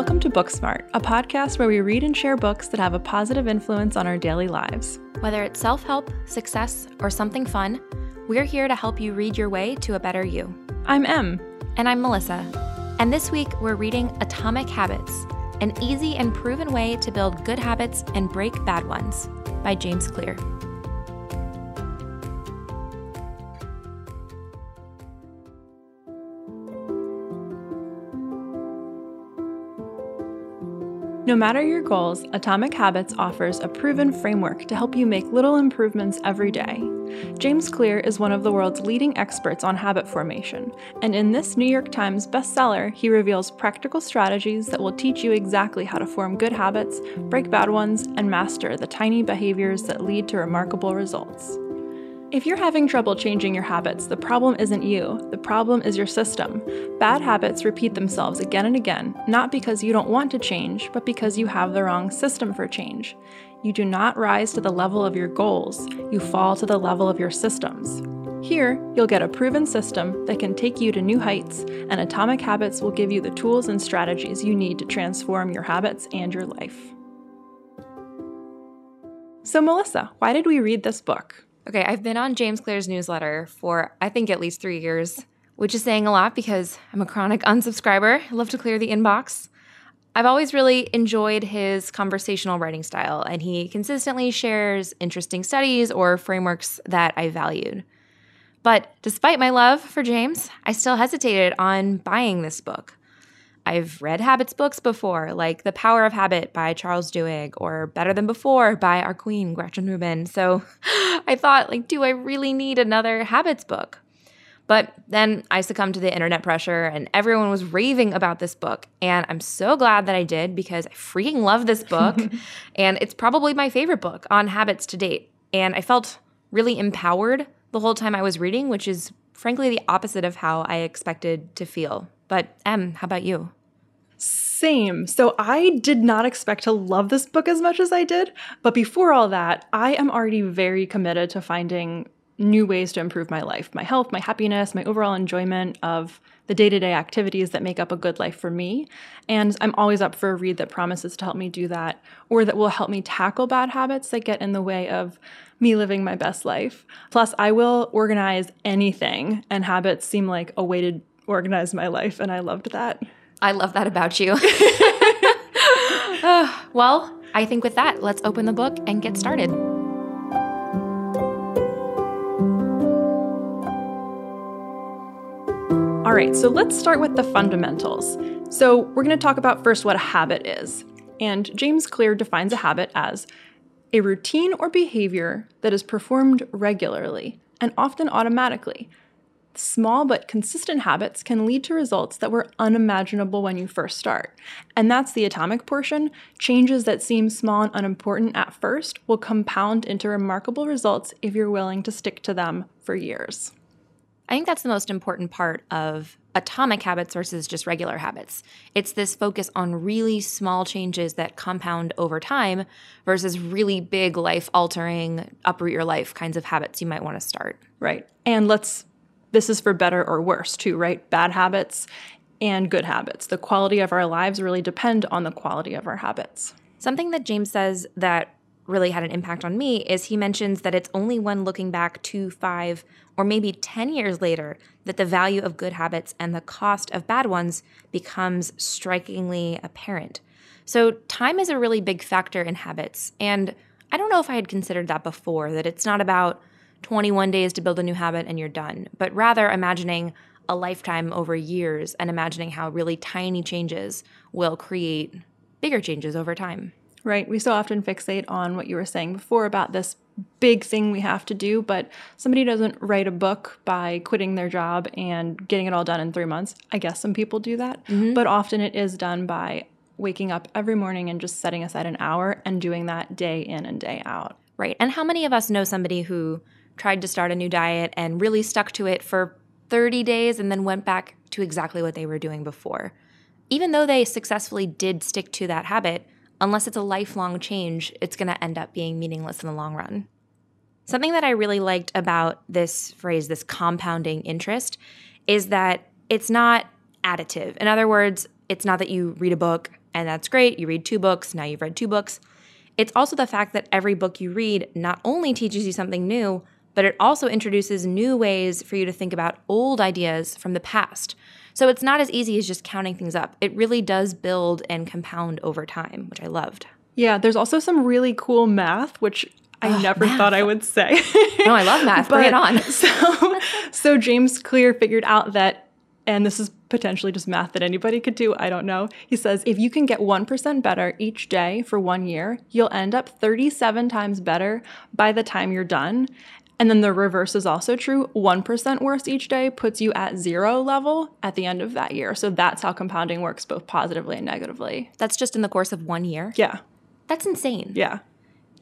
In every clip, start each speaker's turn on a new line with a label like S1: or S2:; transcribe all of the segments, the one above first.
S1: Welcome to Booksmart, a podcast where we read and share books that have a positive influence on our daily lives.
S2: Whether it's self help, success, or something fun, we're here to help you read your way to a better you.
S1: I'm Em.
S2: And I'm Melissa. And this week we're reading Atomic Habits An Easy and Proven Way to Build Good Habits and Break Bad Ones by James Clear.
S1: No matter your goals, Atomic Habits offers a proven framework to help you make little improvements every day. James Clear is one of the world's leading experts on habit formation, and in this New York Times bestseller, he reveals practical strategies that will teach you exactly how to form good habits, break bad ones, and master the tiny behaviors that lead to remarkable results. If you're having trouble changing your habits, the problem isn't you, the problem is your system. Bad habits repeat themselves again and again, not because you don't want to change, but because you have the wrong system for change. You do not rise to the level of your goals, you fall to the level of your systems. Here, you'll get a proven system that can take you to new heights, and Atomic Habits will give you the tools and strategies you need to transform your habits and your life. So, Melissa, why did we read this book?
S2: Okay, I've been on James Clear's newsletter for I think at least three years, which is saying a lot because I'm a chronic unsubscriber. I love to clear the inbox. I've always really enjoyed his conversational writing style, and he consistently shares interesting studies or frameworks that I valued. But despite my love for James, I still hesitated on buying this book. I've read habits books before, like The Power of Habit by Charles Duhigg or Better Than Before by our queen, Gretchen Rubin. So I thought, like, do I really need another habits book? But then I succumbed to the internet pressure and everyone was raving about this book. And I'm so glad that I did because I freaking love this book. and it's probably my favorite book on habits to date. And I felt really empowered the whole time I was reading, which is frankly the opposite of how I expected to feel. But Em, how about you?
S1: Same. So I did not expect to love this book as much as I did. But before all that, I am already very committed to finding new ways to improve my life, my health, my happiness, my overall enjoyment of the day to day activities that make up a good life for me. And I'm always up for a read that promises to help me do that or that will help me tackle bad habits that get in the way of me living my best life. Plus, I will organize anything, and habits seem like a way to organize my life, and I loved that.
S2: I love that about you. uh, well, I think with that, let's open the book and get started.
S1: All right, so let's start with the fundamentals. So, we're going to talk about first what a habit is. And James Clear defines a habit as a routine or behavior that is performed regularly and often automatically Small but consistent habits can lead to results that were unimaginable when you first start. And that's the atomic portion. Changes that seem small and unimportant at first will compound into remarkable results if you're willing to stick to them for years.
S2: I think that's the most important part of atomic habits versus just regular habits. It's this focus on really small changes that compound over time versus really big life altering, uproot your life kinds of habits you might want to start.
S1: Right. And let's this is for better or worse too, right? Bad habits and good habits. The quality of our lives really depend on the quality of our habits.
S2: Something that James says that really had an impact on me is he mentions that it's only when looking back two, five, or maybe 10 years later that the value of good habits and the cost of bad ones becomes strikingly apparent. So, time is a really big factor in habits. And I don't know if I had considered that before, that it's not about 21 days to build a new habit and you're done, but rather imagining a lifetime over years and imagining how really tiny changes will create bigger changes over time.
S1: Right. We so often fixate on what you were saying before about this big thing we have to do, but somebody doesn't write a book by quitting their job and getting it all done in three months. I guess some people do that, mm-hmm. but often it is done by waking up every morning and just setting aside an hour and doing that day in and day out.
S2: Right. And how many of us know somebody who tried to start a new diet and really stuck to it for 30 days and then went back to exactly what they were doing before. Even though they successfully did stick to that habit, unless it's a lifelong change, it's going to end up being meaningless in the long run. Something that I really liked about this phrase, this compounding interest, is that it's not additive. In other words, it's not that you read a book and that's great. You read two books, now you've read two books. It's also the fact that every book you read not only teaches you something new, but it also introduces new ways for you to think about old ideas from the past. So it's not as easy as just counting things up. It really does build and compound over time, which I loved.
S1: Yeah, there's also some really cool math, which I never
S2: math.
S1: thought I would say.
S2: No, I love math. Bring it on.
S1: so, so James Clear figured out that, and this is potentially just math that anybody could do. I don't know. He says if you can get 1% better each day for one year, you'll end up 37 times better by the time you're done. And then the reverse is also true. 1% worse each day puts you at zero level at the end of that year. So that's how compounding works, both positively and negatively.
S2: That's just in the course of one year.
S1: Yeah.
S2: That's insane.
S1: Yeah.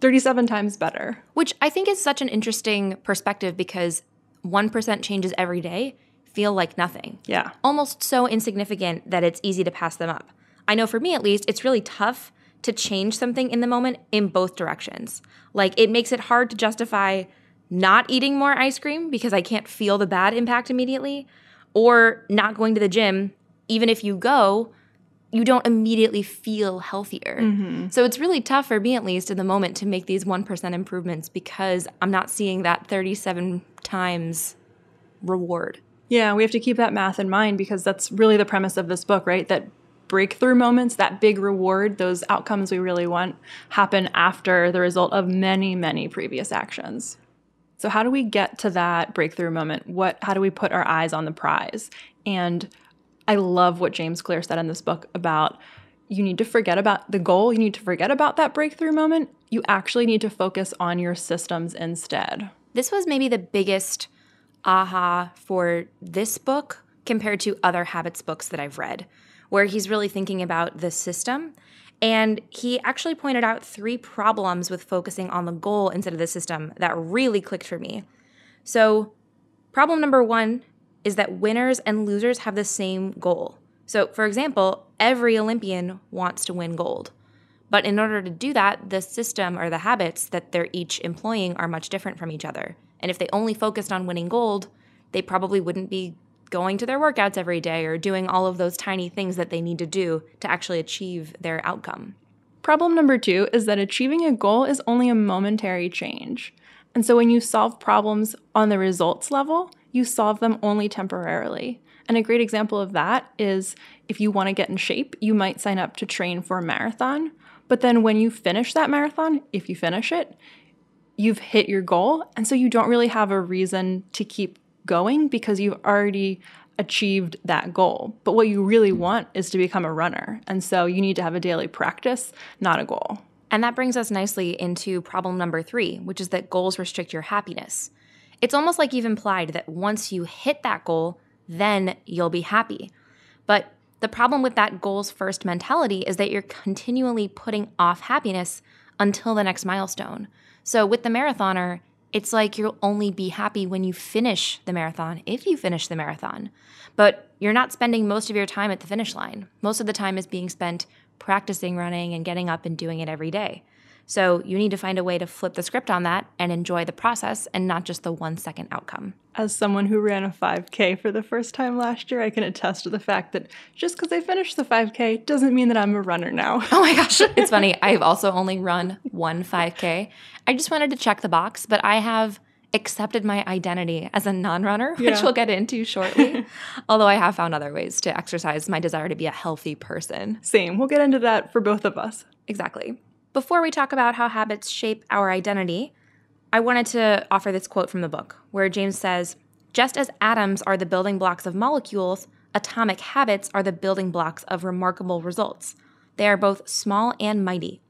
S1: 37 times better.
S2: Which I think is such an interesting perspective because 1% changes every day feel like nothing.
S1: Yeah.
S2: Almost so insignificant that it's easy to pass them up. I know for me at least, it's really tough to change something in the moment in both directions. Like it makes it hard to justify not eating more ice cream because I can't feel the bad impact immediately, or not going to the gym, even if you go, you don't immediately feel healthier. Mm-hmm. So it's really tough for me, at least in the moment, to make these 1% improvements because I'm not seeing that 37 times reward.
S1: Yeah, we have to keep that math in mind because that's really the premise of this book, right? That breakthrough moments, that big reward, those outcomes we really want happen after the result of many, many previous actions. So how do we get to that breakthrough moment? What how do we put our eyes on the prize? And I love what James Clear said in this book about you need to forget about the goal, you need to forget about that breakthrough moment. You actually need to focus on your systems instead.
S2: This was maybe the biggest aha for this book compared to other habits books that I've read, where he's really thinking about the system. And he actually pointed out three problems with focusing on the goal instead of the system that really clicked for me. So, problem number one is that winners and losers have the same goal. So, for example, every Olympian wants to win gold. But in order to do that, the system or the habits that they're each employing are much different from each other. And if they only focused on winning gold, they probably wouldn't be going to their workouts every day or doing all of those tiny things that they need to do to actually achieve their outcome.
S1: Problem number two is that achieving a goal is only a momentary change. And so when you solve problems on the results level, you solve them only temporarily. And a great example of that is if you want to get in shape, you might sign up to train for a marathon. But then when you finish that marathon, if you finish it, you've hit your goal. And so you don't really have a reason to keep going because you've already achieved that goal. But what you really want is to become a runner. And so you need to have a daily practice, not a goal.
S2: And that brings us nicely into problem number three, which is that goals restrict your happiness. It's almost like you've implied that once you hit that goal, then you'll be happy. But the problem with that goals first mentality is that you're continually putting off happiness until the next milestone. So with the marathoner, it's like you'll only be happy when you finish the marathon, if you finish the marathon. But you're not spending most of your time at the finish line. Most of the time is being spent practicing running and getting up and doing it every day. So you need to find a way to flip the script on that and enjoy the process and not just the one second outcome.
S1: As someone who ran a 5K for the first time last year, I can attest to the fact that just because I finished the 5K doesn't mean that I'm a runner now.
S2: Oh my gosh, it's funny. I've also only run one 5K. I just wanted to check the box, but I have accepted my identity as a non runner, which
S1: Yeah.
S2: we'll get into shortly. Although I have found other ways to exercise my desire to be a healthy person.
S1: Same. We'll get into that for both of us.
S2: Exactly. Before we talk about how habits shape our identity, I wanted to offer this quote from the book where James says, Just as atoms are the building blocks of molecules, atomic habits are the building blocks of remarkable results. They are both small and mighty.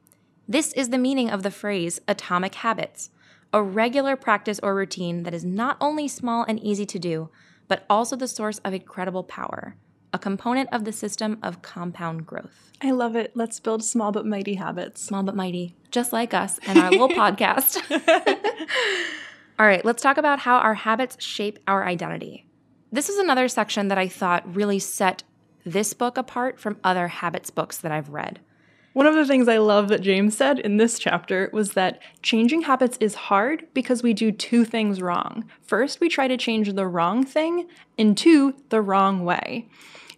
S2: This is the meaning of the phrase atomic habits, a regular practice or routine that is not only small and easy to do, but also the source of incredible power, a component of the system of compound growth.
S1: I love it. Let's build small but mighty habits.
S2: Small but mighty, just like us and our little podcast. All right, let's talk about how our habits shape our identity. This is another section that I thought really set this book apart from other habits books that I've read.
S1: One of the things I love that James said in this chapter was that changing habits is hard because we do two things wrong. First, we try to change the wrong thing, and two, the wrong way.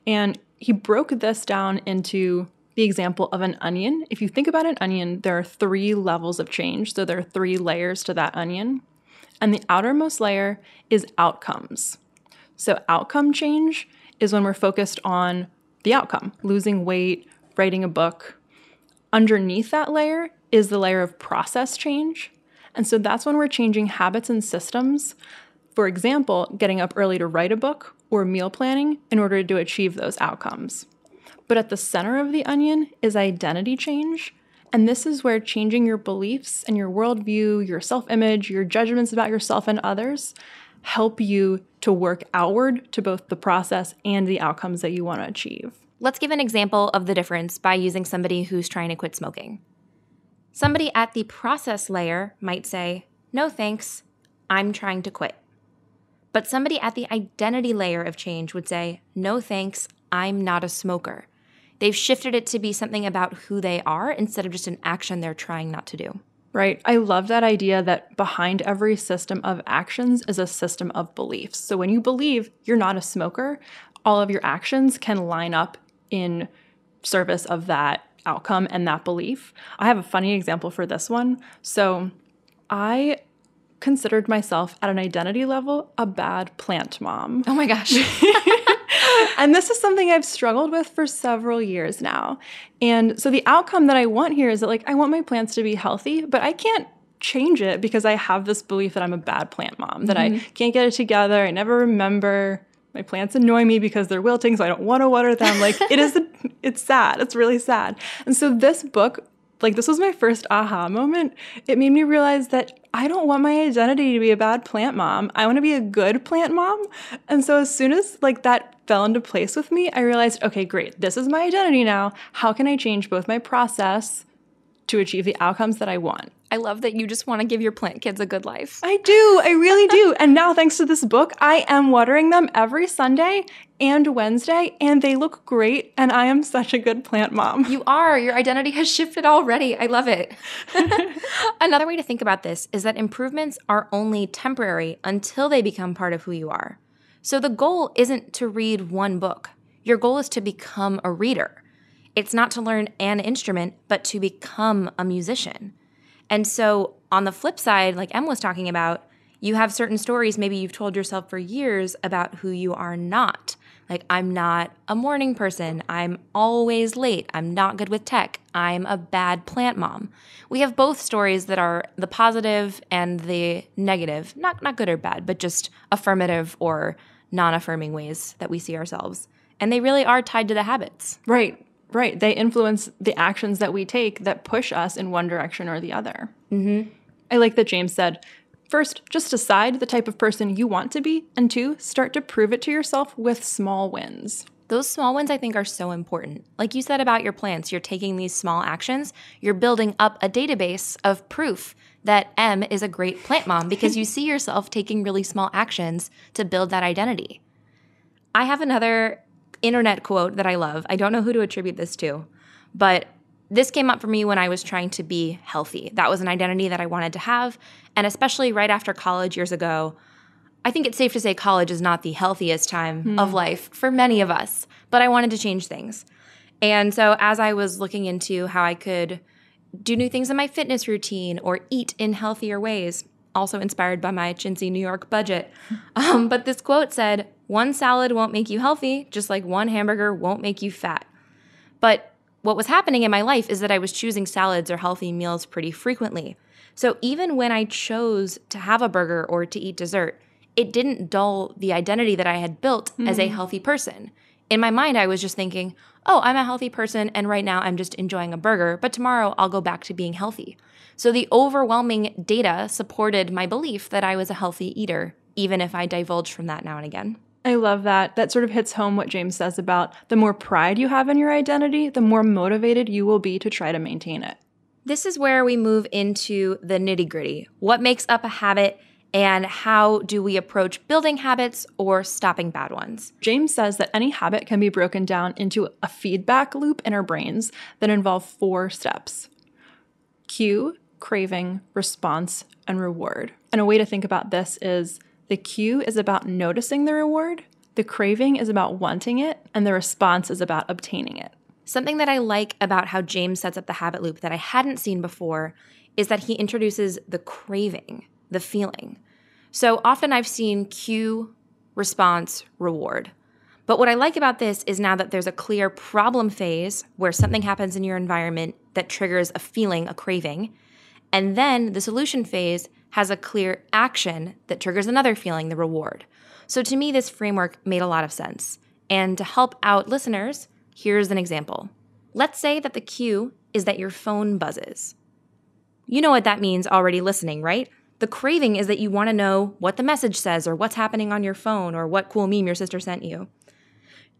S1: And he broke this down into the example of an onion. If you think about an onion, there are three levels of change. So there are three layers to that onion. And the outermost layer is outcomes. So, outcome change is when we're focused on the outcome losing weight, writing a book. Underneath that layer is the layer of process change. And so that's when we're changing habits and systems. For example, getting up early to write a book or meal planning in order to achieve those outcomes. But at the center of the onion is identity change. And this is where changing your beliefs and your worldview, your self image, your judgments about yourself and others help you to work outward to both the process and the outcomes that you want to achieve.
S2: Let's give an example of the difference by using somebody who's trying to quit smoking. Somebody at the process layer might say, No thanks, I'm trying to quit. But somebody at the identity layer of change would say, No thanks, I'm not a smoker. They've shifted it to be something about who they are instead of just an action they're trying not to do.
S1: Right. I love that idea that behind every system of actions is a system of beliefs. So when you believe you're not a smoker, all of your actions can line up in service of that outcome and that belief. I have a funny example for this one. So I considered myself at an identity level a bad plant mom.
S2: Oh my gosh.
S1: and this is something I've struggled with for several years now. And so the outcome that I want here is that like I want my plants to be healthy, but I can't change it because I have this belief that I'm a bad plant mom, that mm-hmm. I can't get it together, I never remember. My plants annoy me because they're wilting, so I don't want to water them. Like it is, it's sad. It's really sad. And so this book like this was my first aha moment. It made me realize that I don't want my identity to be a bad plant mom. I want to be a good plant mom. And so as soon as like that fell into place with me, I realized, okay, great. This is my identity now. How can I change both my process to achieve the outcomes that I want?
S2: I love that you just want to give your plant kids a good life.
S1: I do. I really do. and now, thanks to this book, I am watering them every Sunday and Wednesday, and they look great. And I am such a good plant mom.
S2: You are. Your identity has shifted already. I love it. Another way to think about this is that improvements are only temporary until they become part of who you are. So the goal isn't to read one book, your goal is to become a reader. It's not to learn an instrument, but to become a musician. And so, on the flip side, like Em was talking about, you have certain stories maybe you've told yourself for years about who you are not. Like, I'm not a morning person. I'm always late. I'm not good with tech. I'm a bad plant mom. We have both stories that are the positive and the negative, not, not good or bad, but just affirmative or non affirming ways that we see ourselves. And they really are tied to the habits.
S1: Right. Right. They influence the actions that we take that push us in one direction or the other. Mm-hmm. I like that James said, first, just decide the type of person you want to be, and two, start to prove it to yourself with small wins.
S2: Those small wins, I think, are so important. Like you said about your plants, you're taking these small actions, you're building up a database of proof that Em is a great plant mom because you see yourself taking really small actions to build that identity. I have another internet quote that I love. I don't know who to attribute this to, but this came up for me when I was trying to be healthy. That was an identity that I wanted to have. And especially right after college years ago, I think it's safe to say college is not the healthiest time mm. of life for many of us, but I wanted to change things. And so as I was looking into how I could do new things in my fitness routine or eat in healthier ways, also inspired by my chintzy New York budget. Um, but this quote said, One salad won't make you healthy, just like one hamburger won't make you fat. But what was happening in my life is that I was choosing salads or healthy meals pretty frequently. So even when I chose to have a burger or to eat dessert, it didn't dull the identity that I had built mm-hmm. as a hmm. healthy person. In my mind, I was just thinking, oh, I'm a healthy person, and right now I'm just enjoying a burger, but tomorrow I'll go back to being healthy. So the overwhelming data supported my belief that I was a healthy eater, even if I divulged from that now and again.
S1: I love that. That sort of hits home what James says about the more pride you have in your identity, the more motivated you will be to try to maintain it.
S2: This is where we move into the nitty gritty. What makes up a habit? and how do we approach building habits or stopping bad ones?
S1: James says that any habit can be broken down into a feedback loop in our brains that involve four steps cue, craving, response, and reward. And a way to think about this is the cue is about noticing the reward, the craving is about wanting it, and the response is about obtaining it.
S2: Something that I like about how James sets up the habit loop that I hadn't seen before is that he introduces the craving, the feeling. So often I've seen cue, response, reward. But what I like about this is now that there's a clear problem phase where something happens in your environment that triggers a feeling, a craving, and then the solution phase has a clear action that triggers another feeling, the reward. So to me, this framework made a lot of sense. And to help out listeners, here's an example. Let's say that the cue is that your phone buzzes. You know what that means already listening, right? The craving is that you want to know what the message says or what's happening on your phone or what cool meme your sister sent you.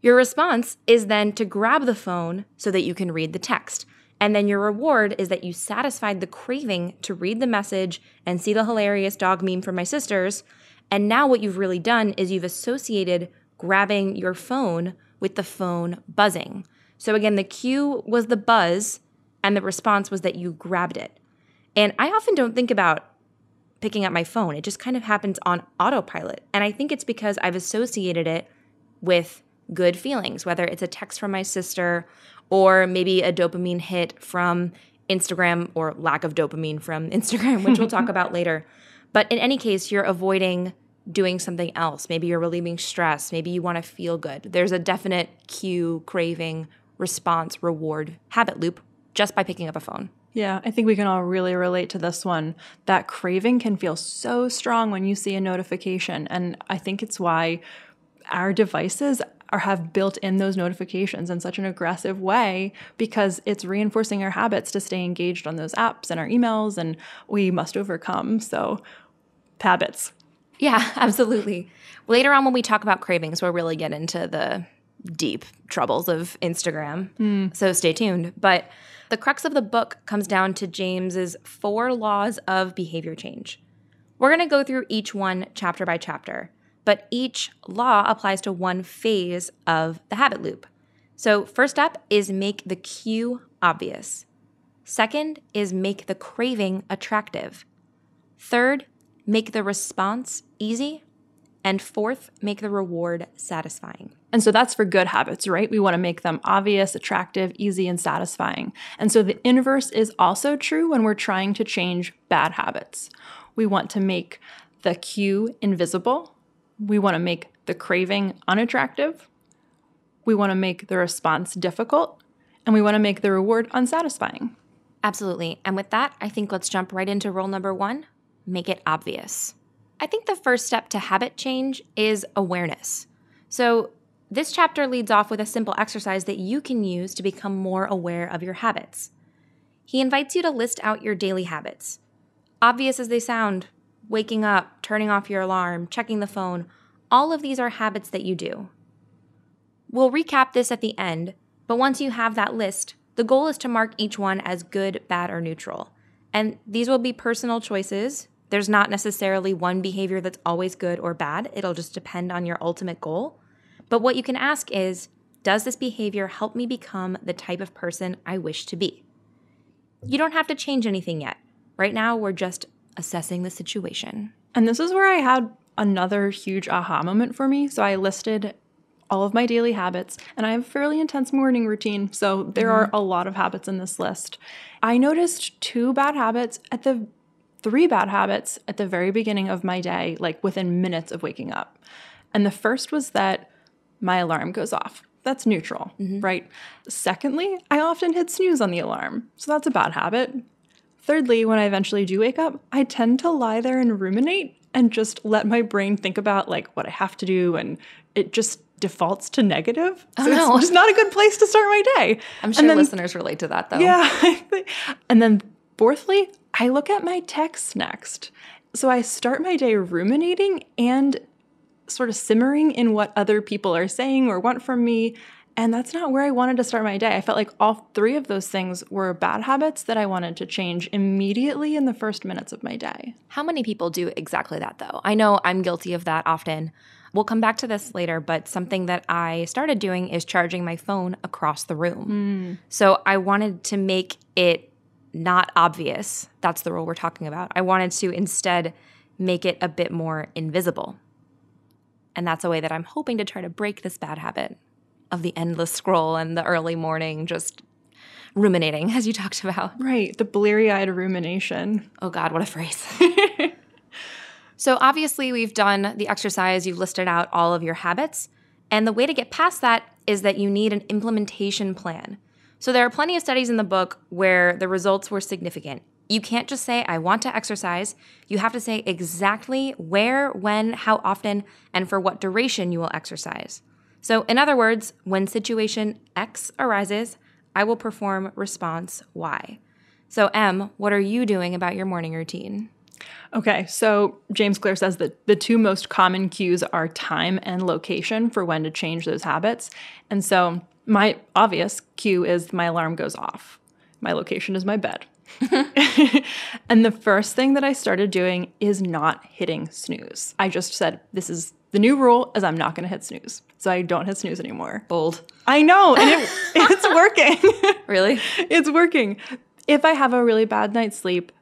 S2: Your response is then to grab the phone so that you can read the text. And then your reward is that you satisfied the craving to read the message and see the hilarious dog meme from my sisters. And now what you've really done is you've associated grabbing your phone with the phone buzzing. So again, the cue was the buzz, and the response was that you grabbed it. And I often don't think about picking up my phone. It just kind of happens on autopilot. And I think it's because I've associated it with good feelings, whether it's a text from my sister or maybe a dopamine hit from Instagram or lack of dopamine from Instagram, which we'll talk about later. But in any case, you're avoiding doing something else. Maybe you're relieving stress. Maybe you want to feel good. There's a definite cue, craving, response, reward, habit loop just by picking up a phone.
S1: Yeah, I think we can all really relate to this one. That craving can feel so strong when you see a notification. And I think it's why our devices are have built in those notifications in such an aggressive way because it's reinforcing our habits to stay engaged on those apps and our emails and we must overcome. So habits.
S2: Yeah, absolutely. Later on when we talk about cravings, we'll really get into the deep troubles of Instagram. Mm. So stay tuned. But the crux of the book comes down to James's four laws of behavior change. We're going to go through each one chapter by chapter, but each law applies to one phase of the habit loop. So, first up is make the cue obvious. Second is make the craving attractive. Third, make the response easy. And fourth, make the reward satisfying.
S1: And so that's for good habits, right? We want to make them obvious, attractive, easy, and satisfying. And so the inverse is also true when we're trying to change bad habits. We want to make the cue invisible. We want to make the craving unattractive. We want to make the response difficult. And we want to make the reward unsatisfying.
S2: Absolutely. And with that, I think let's jump right into rule number one make it obvious. I think the first step to habit change is awareness. So, this chapter leads off with a simple exercise that you can use to become more aware of your habits. He invites you to list out your daily habits. Obvious as they sound, waking up, turning off your alarm, checking the phone, all of these are habits that you do. We'll recap this at the end, but once you have that list, the goal is to mark each one as good, bad, or neutral. And these will be personal choices. There's not necessarily one behavior that's always good or bad, it'll just depend on your ultimate goal. But what you can ask is Does this behavior help me become the type of person I wish to be? You don't have to change anything yet. Right now, we're just assessing the situation.
S1: And this is where I had another huge aha moment for me. So I listed all of my daily habits, and I have a fairly intense morning routine. So there mm-hmm. are a lot of habits in this list. I noticed two bad habits at the three bad habits at the very beginning of my day, like within minutes of waking up. And the first was that my alarm goes off. That's neutral, mm-hmm. right? Secondly, I often hit snooze on the alarm. So that's a bad habit. Thirdly, when I eventually do wake up, I tend to lie there and ruminate and just let my brain think about like what I have to do and it just defaults to negative.
S2: Oh, no.
S1: it's just not a good place to start my day.
S2: I'm sure then, listeners relate to that though.
S1: Yeah. and then fourthly, I look at my texts next. So I start my day ruminating and sort of simmering in what other people are saying or want from me. And that's not where I wanted to start my day. I felt like all three of those things were bad habits that I wanted to change immediately in the first minutes of my day.
S2: How many people do exactly that, though? I know I'm guilty of that often. We'll come back to this later, but something that I started doing is charging my phone across the room. Mm. So I wanted to make it not obvious. That's the rule we're talking about. I wanted to instead make it a bit more invisible. And that's a way that I'm hoping to try to break this bad habit. Of the endless scroll and the early morning just ruminating, as you talked about.
S1: Right, the bleary eyed rumination.
S2: Oh, God, what a phrase. so, obviously, we've done the exercise, you've listed out all of your habits. And the way to get past that is that you need an implementation plan. So, there are plenty of studies in the book where the results were significant. You can't just say, I want to exercise. You have to say exactly where, when, how often, and for what duration you will exercise. So, in other words, when situation X arises, I will perform response Y. So, Em, what are you doing about your morning routine?
S1: Okay, so James Clear says that the two most common cues are time and location for when to change those habits. And so, my obvious cue is my alarm goes off. My location is my bed. and the first thing that I started doing is not hitting snooze. I just said, this is the new rule is I'm not going to hit snooze. So I don't hit snooze anymore.
S2: Bold.
S1: I know, and it, it's working.
S2: really?
S1: It's working. If I have a really bad night's sleep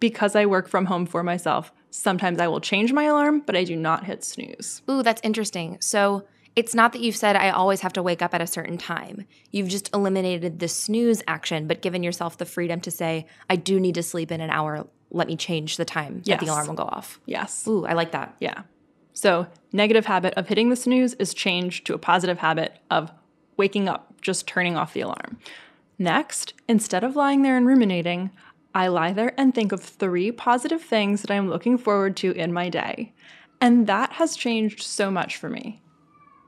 S1: because I work from home for myself, sometimes I will change my alarm, but I do not hit snooze.
S2: Ooh, that's interesting. So it's not that you've said, I always have to wake up at a certain time. You've just eliminated the snooze action, but given yourself the freedom to say, I do need to sleep in an hour. Let me change the time
S1: Yes.
S2: that the alarm will go off.
S1: Yes.
S2: Ooh, I like that.
S1: Yeah. So, negative habit of hitting the snooze is changed to a positive habit of waking up, just turning off the alarm. Next, instead of lying there and ruminating, I lie there and think of three positive things that I'm looking forward to in my day. And that has changed so much for me.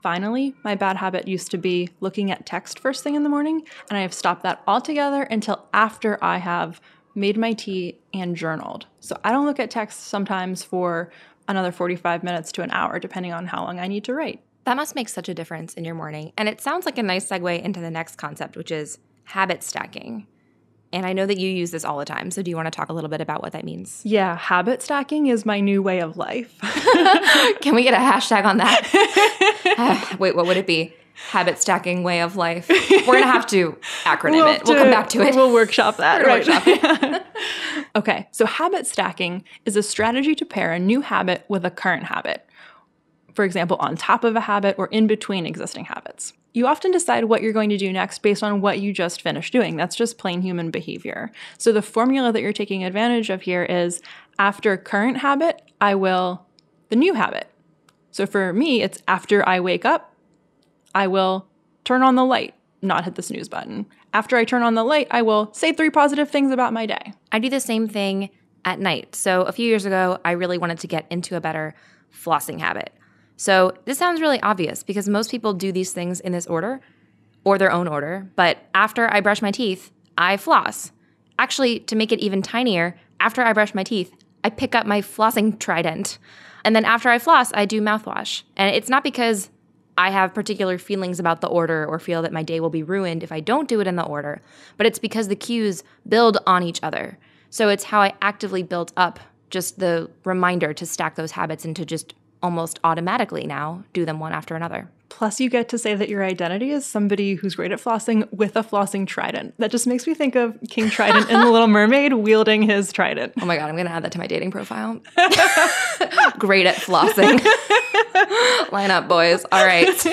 S1: Finally, my bad habit used to be looking at text first thing in the morning, and I have stopped that altogether until after I have made my tea and journaled. So I don't look at text sometimes for another 45 minutes to an hour, depending on how long I need to write.
S2: That must make such a difference in your morning. And it sounds like a nice segue into the next concept, which is habit stacking. And I know that you use this all the time. So do you want to talk a little bit about what that means?
S1: Yeah, habit stacking is my new way of life.
S2: Can we get a hashtag on that? Wait, what would it be? Habit stacking way of life. We're going to have to acronym it. We'll come back to it.
S1: We'll workshop that.
S2: We're
S1: right.
S2: workshop
S1: okay, so habit stacking is a strategy to pair a new habit with a current habit. For example, on top of a habit or in between existing habits. You often decide what you're going to do next based on what you just finished doing. That's just plain human behavior. So the formula that you're taking advantage of here is after current habit, I will the new habit. So for me, it's after I wake up, I will turn on the light, not hit the snooze button. After I turn on the light, I will say three positive things about my day.
S2: I do the same thing at night. So a few years ago, I really wanted to get into a better flossing habit. So this sounds really obvious because most people do these things in this order or their own order. But after I brush my teeth, I floss. Actually, to make it even tinier, after I brush my teeth, I pick up my flossing trident. And then after I floss, I do mouthwash. And it's not because I have particular feelings about the order or feel that my day will be ruined if I don't do it in the order, but it's because the cues build on each other. So it's how I actively built up just the reminder to stack those habits and to just almost automatically now do them one after another.
S1: Plus, you get to say that your identity is somebody who's great at flossing with a flossing trident. That just makes me think of King Trident in The Little Mermaid wielding his trident.
S2: Oh my God, I'm going to add that to my dating profile. great at flossing. Line up, boys. All right.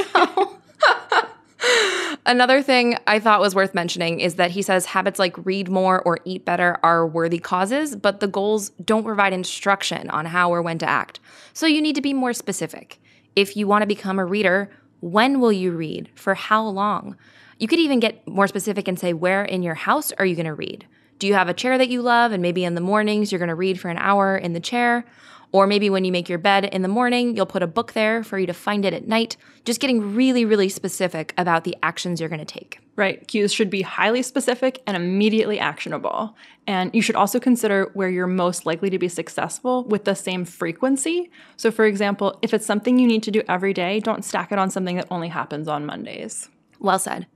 S2: Another thing I thought was worth mentioning is that he says habits like read more or eat better are worthy causes, but the goals don't provide instruction on how or when to act. So you need to be more specific. If you want to become a reader, when will you read? For how long? You could even get more specific and say, where in your house are you going to read? Do you have a chair that you love and maybe in the mornings you're going to read for an hour in the chair? Or maybe when you make your bed in the morning, you'll put a book there for you to find it at night. Just getting really, really specific about the actions you're going to take.
S1: Right. Cues should be highly specific and immediately actionable. And you should also consider where you're most likely to be successful with the same frequency. So, for example, if it's something you need to do every day, don't stack it on something that only happens on Mondays.
S2: Well said.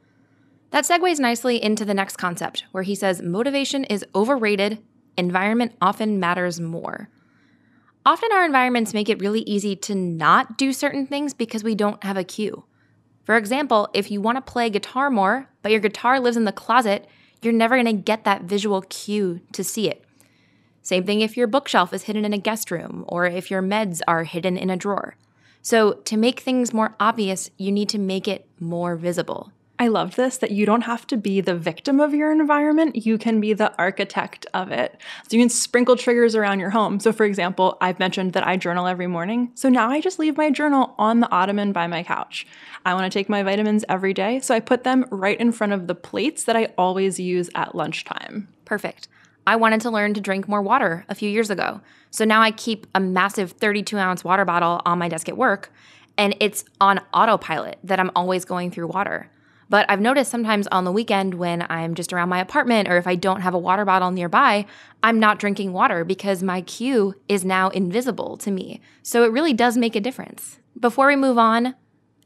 S2: That segues nicely into the next concept, where he says motivation is overrated, environment often matters more. Often our environments make it really easy to not do certain things because we don't have a cue. For example, if you want to play guitar more, but your guitar lives in the closet, you're never going to get that visual cue to see it. Same thing if your bookshelf is hidden in a guest room or if your meds are hidden in a drawer. So, to make things more obvious, you need to make it more visible.
S1: I love this that you don't have to be the victim of your environment, you can be the architect of it. So you can sprinkle triggers around your home. So, for example, I've mentioned that I journal every morning. So now I just leave my journal on the ottoman by my couch. I want to take my vitamins every day, so I put them right in front of the plates that I always use at lunchtime.
S2: Perfect. I wanted to learn to drink more water a few years ago. So now I keep a massive 32 ounce water bottle on my desk at work, and it's on autopilot that I'm always going through water. But I've noticed sometimes on the weekend when I'm just around my apartment or if I don't have a water bottle nearby, I'm not drinking water because my cue is now invisible to me. So it really does make a difference. Before we move on,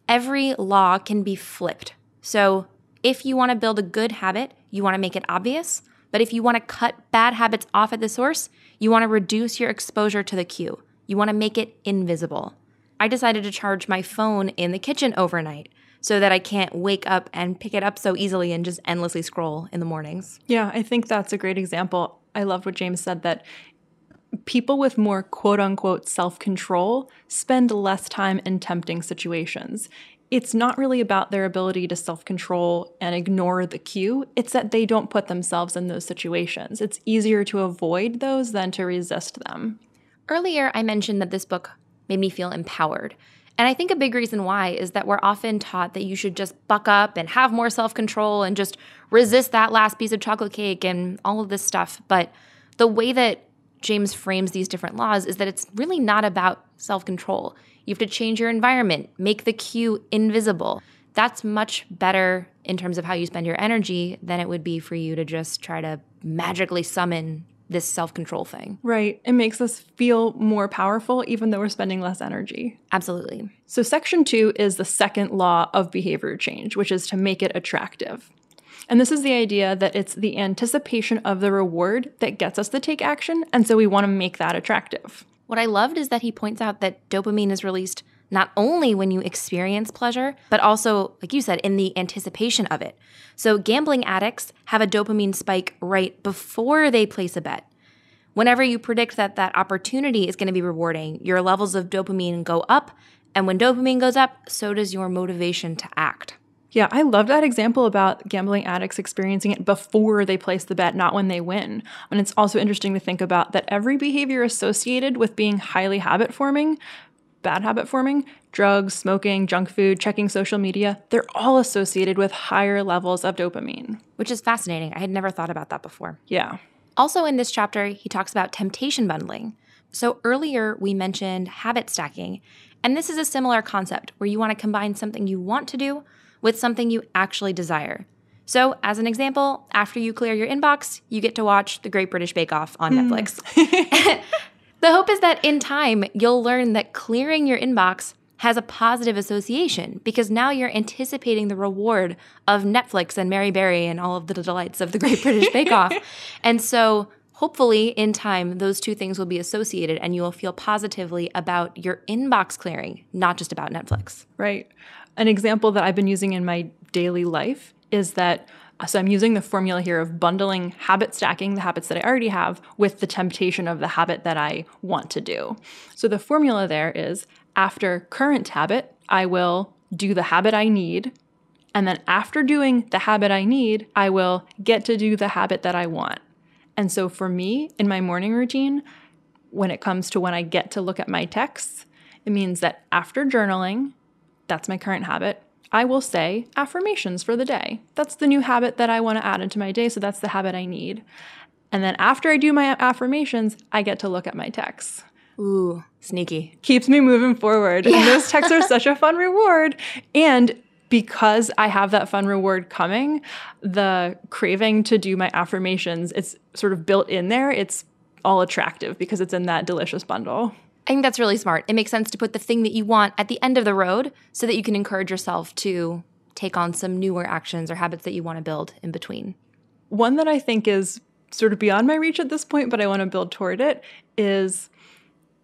S2: every law can be flipped. So if you want to build a good habit, you want to make it obvious. But if you want to cut bad habits off at the source, you want to reduce your exposure to the cue. You want to make it invisible. I decided to charge my phone in the kitchen overnight so that I can't wake up and pick it up so easily and just endlessly scroll in the mornings.
S1: Yeah, I think that's a great example. I loved what James said that people with more quote unquote self control spend less time in tempting situations. It's not really about their ability to self control and ignore the cue. It's that they don't put themselves in those situations. It's easier to avoid those than to resist them.
S2: Earlier, I mentioned that this book made me feel empowered. And I think a big reason why is that we're often taught that you should just buck up and have more self control and just resist that last piece of chocolate cake and all of this stuff. But the way that James frames these different laws is that it's really not about self control. You have to change your environment, make the cue invisible. That's much better in terms of how you spend your energy than it would be for you to just try to magically summon this self control thing.
S1: Right. It makes us feel more powerful, even though we're spending less energy.
S2: Absolutely.
S1: So, section two is the second law of behavior change, which is to make it attractive. And this is the idea that it's the anticipation of the reward that gets us to take action. And so we want to make that attractive.
S2: What I loved is that he points out that dopamine is released not only when you experience pleasure, but also, like you said, in the anticipation of it. So, gambling addicts have a dopamine spike right before they place a bet. Whenever you predict that that opportunity is going to be rewarding, your levels of dopamine go up. And when dopamine goes up, so does your motivation to act.
S1: Yeah, I love that example about gambling addicts experiencing it before they place the bet, not when they win. And it's also interesting to think about that every behavior associated with being highly habit forming bad habit forming, drugs, smoking, junk food, checking social media, they're all associated with higher levels of dopamine.
S2: Which is fascinating. I had never thought about that before.
S1: Yeah.
S2: Also, in this chapter, he talks about temptation bundling. So, earlier we mentioned habit stacking, and this is a similar concept where you want to combine something you want to do with something you actually desire. So, as an example, after you clear your inbox, you get to watch The Great British Bake Off on mm. Netflix. The hope is that in time, you'll learn that clearing your inbox has a positive association because now you're anticipating the reward of Netflix and Mary Berry and all of the delights of the Great British Bake Off. and so, hopefully, in time, those two things will be associated and you will feel positively about your inbox clearing, not just about Netflix.
S1: Right. An example that I've been using in my daily life is that so I'm using the formula here of bundling habit stacking, the habits that I already have, with the temptation of the habit that I want to do. So the formula there is after current habit, I will do the habit I need. And then after doing the habit I need, I will get to do the habit that I want. And so for me, in my morning routine, when it comes to when I get to look at my texts, it means that after journaling, that's my current habit. I will say affirmations for the day. That's the new habit that I want to add into my day. So that's the habit I need. And then after I do my affirmations, I get to look at my texts.
S2: Ooh, sneaky.
S1: Keeps me moving forward. Yeah. And those texts are such a fun reward. And because I have that fun reward coming, the craving to do my affirmations, it's sort of built in there. It's all attractive because it's in that delicious bundle.
S2: I think that's really smart. It makes sense to put the thing that you want at the end of the road so that you can encourage yourself to take on some newer actions or habits that you want to build in between.
S1: One that I think is sort of beyond my reach at this point, but I want to build toward it is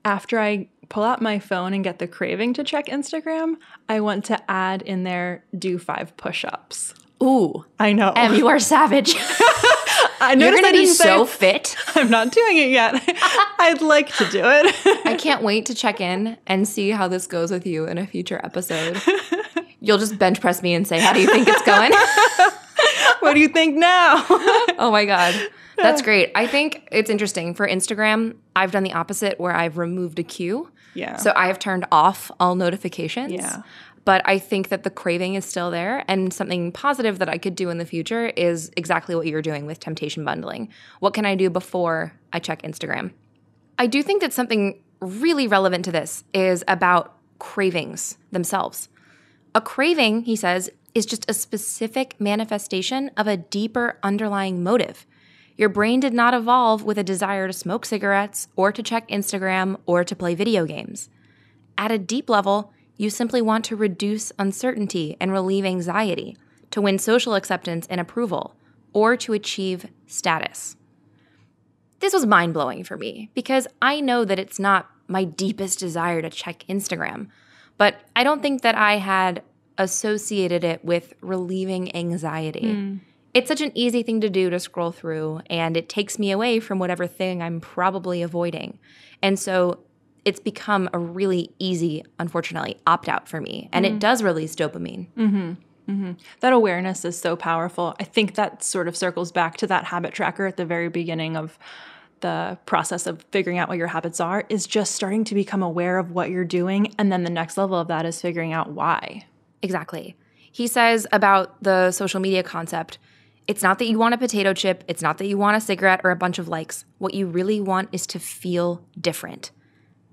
S1: after I pull out my phone and get the craving to check Instagram, I want to add in there do five push ups.
S2: Ooh,
S1: I know.
S2: Em, you are savage.
S1: I
S2: You're
S1: noticed
S2: gonna
S1: I
S2: be
S1: say
S2: so fit.
S1: I'm not doing it yet. I'd like to do it.
S2: I can't wait to check in and see how this goes with you in a future episode. You'll just bench press me and say, How do you think it's going?
S1: what do you think now?
S2: oh my God. That's great. I think it's interesting. For Instagram, I've done the opposite where I've removed a cue.
S1: Yeah.
S2: So I have turned off all notifications.
S1: Yeah.
S2: But I think that the craving is still there. And something positive that I could do in the future is exactly what you're doing with temptation bundling. What can I do before I check Instagram? I do think that something really relevant to this is about cravings themselves. A craving, he says, is just a specific manifestation of a deeper underlying motive. Your brain did not evolve with a desire to smoke cigarettes or to check Instagram or to play video games. At a deep level, you simply want to reduce uncertainty and relieve anxiety, to win social acceptance and approval, or to achieve status. This was mind blowing for me because I know that it's not my deepest desire to check Instagram, but I don't think that I had associated it with relieving anxiety. Hmm. It's such an easy thing to do to scroll through, and it takes me away from whatever thing I'm probably avoiding. And so it's become a really easy, unfortunately, opt out for me. And it mm-hmm. does release dopamine. Mm-hmm. Mm-hmm.
S1: that awareness is so powerful. I think that sort of circles back to that habit tracker at the very beginning of the process of figuring out what your habits are is just starting to become aware of what you're doing and then the next level of that is figuring out why.
S2: Exactly. He says about the social media concept it's not that you want a potato chip, it's not that you want a cigarette or a bunch of likes. What you really want is to feel different.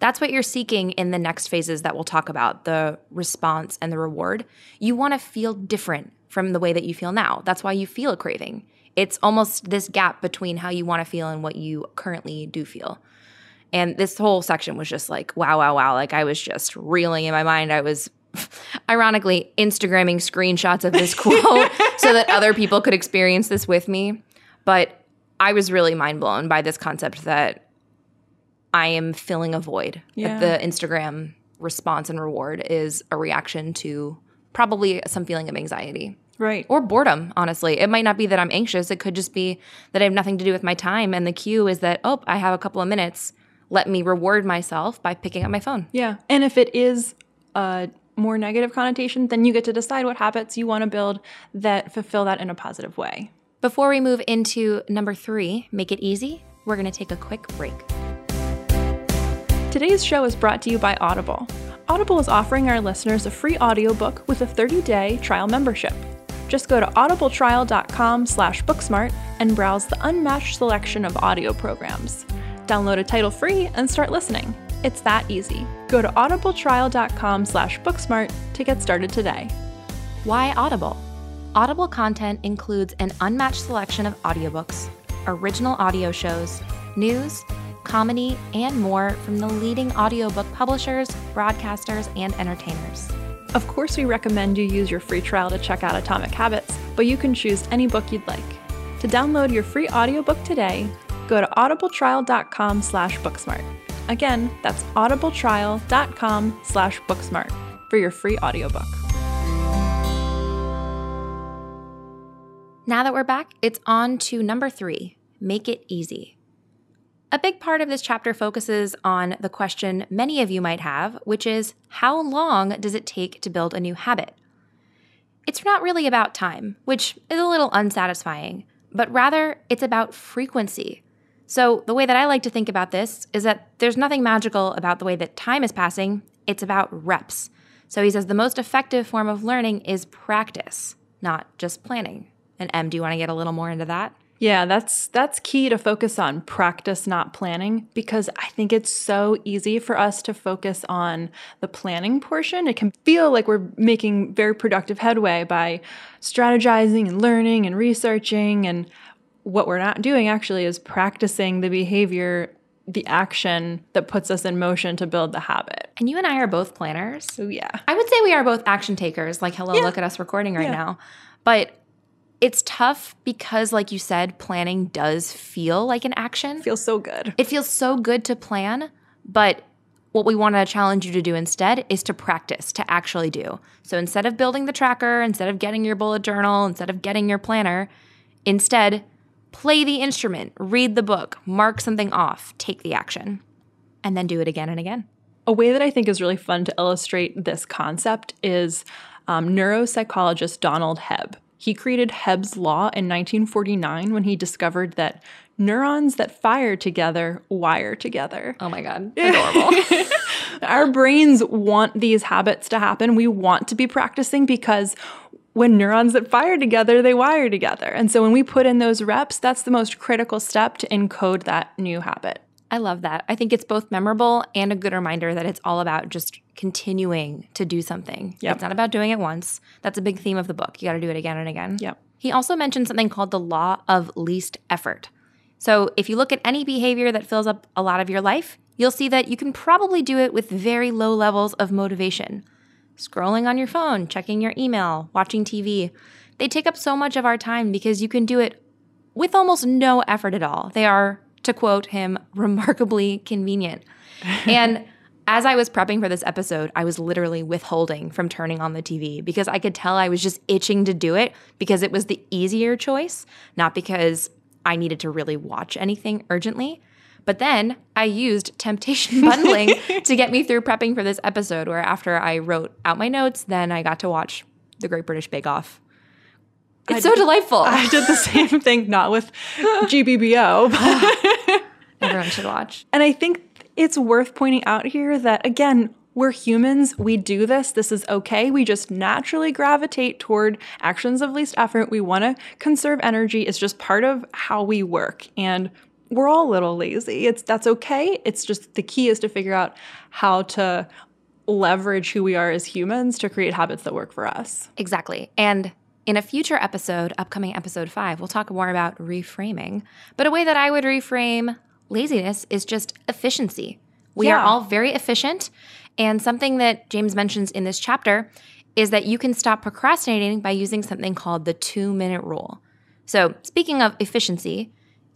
S2: That's what you're seeking in the next phases that we'll talk about the response and the reward. You want to feel different from the way that you feel now. That's why you feel a craving. It's almost this gap between how you want to feel and what you currently do feel. And this whole section was just like, wow, wow, wow. Like I was just reeling in my mind. I was ironically Instagramming screenshots of this quote so that other people could experience this with me. But I was really mind blown by this concept that I am filling a void.
S1: Yeah.
S2: The Instagram response and reward is a reaction to probably some feeling of anxiety
S1: Right.
S2: or boredom, honestly. It might not be that I'm anxious. It could just be that I have nothing to do with my time. And the cue is that, oh, I have a couple of minutes. Let me reward myself by picking up my phone.
S1: Yeah. And if it is a more negative connotation, then you get to decide what habits you want to build that fulfill that in a positive way.
S2: Before we move into number three, make it easy, we're going to take a quick break.
S1: Today's show is brought to you by Audible. Audible is offering our listeners a free audiobook with a 30-day trial membership. Just go to audibletrial.com slash booksmart and browse the unmatched selection of audio programs. Download a title free and start listening. It's that easy. Go to audibletrial.com slash booksmart to get started today.
S2: Why Audible? Audible content includes an unmatched selection of audiobooks, original audio shows, news, comedy, and more from the leading audiobook publishers, broadcasters, and entertainers.
S1: Of course, we recommend you use your free trial to check out Atomic Habits, but you can choose any book you'd like. To download your free audiobook today, go to audibletrial.com slash booksmart. Again, that's audibletrial.com slash booksmart for your free audiobook.
S2: Now that we're back, it's on to number three make it easy. A big part of this chapter focuses on the question many of you might have, which is how long does it take to build a new habit? It's not really about time, which is a little unsatisfying, but rather it's about frequency. So, the way that I like to think about this is that there's nothing magical about the way that time is passing, it's about reps. So, he says the most effective form of learning is practice, not just planning. And Em, do you want to get a little more into that?
S1: Yeah, that's that's key to focus on practice not planning because I think it's so easy for us to focus on the planning portion. It can feel like we're making very productive headway by strategizing and learning and researching and what we're not doing actually is practicing the behavior, the action that puts us in motion to build the habit.
S2: And you and I are both planners.
S1: So yeah.
S2: I would say we are both action takers. Like, hello,
S1: Yeah.
S2: look at us recording right
S1: Yeah.
S2: now. But it's tough because, like you said, planning does feel like an action.
S1: It Feels so good.
S2: It feels so good to plan, but what we want to challenge you to do instead is to practice, to actually do. So instead of building the tracker, instead of getting your bullet journal, instead of getting your planner, instead Play the instrument, read the book, mark something off, take the action, and then do it again and again.
S1: A way that I think is really fun to illustrate this concept is um, neuropsychologist Donald Hebb. He created Hebb's Law in 1949 when he discovered that neurons that fire together wire together.
S2: Oh my God. Adorable.
S1: Our brains want these habits to happen. We want to be practicing because when neurons that fire together, they wire together. And so when we put in those reps, that's the most critical step to encode that new habit.
S2: I love that. I think it's both memorable and a good reminder that it's all about just continuing to do something.
S1: Yep.
S2: It's not about doing it once. That's a big theme of the book. You got to do it again and again.
S1: Yep.
S2: He also mentioned something called the law of least effort. So if you look at any behavior that fills up a lot of your life, you'll see that you can probably do it with very low levels of motivation. Scrolling on your phone, checking your email, watching TV, they take up so much of our time because you can do it with almost no effort at all. They are to quote him, remarkably convenient. and as I was prepping for this episode, I was literally withholding from turning on the TV because I could tell I was just itching to do it because it was the easier choice, not because I needed to really watch anything urgently. But then I used temptation bundling to get me through prepping for this episode, where after I wrote out my notes, then I got to watch The Great British Bake Off. It's
S1: I
S2: so delightful.
S1: I did the same thing, not with GBBO. but-
S2: Everyone should watch.
S1: and I think it's worth pointing out here that, again, we're humans. We do this. This is okay. We just naturally gravitate toward actions of least effort. We want to conserve energy. It's just part of how we work. And we're all a little lazy. It's that's okay. It's just the key is to figure out how to leverage who we are as humans to create habits that work for us.
S2: Exactly. And in a future episode, upcoming episode five, we'll talk more about reframing. But a way that I would reframe laziness is just efficiency. We are all very efficient. And something that James mentions in this chapter is that you can stop procrastinating by using something called the two minute rule. So, speaking of efficiency,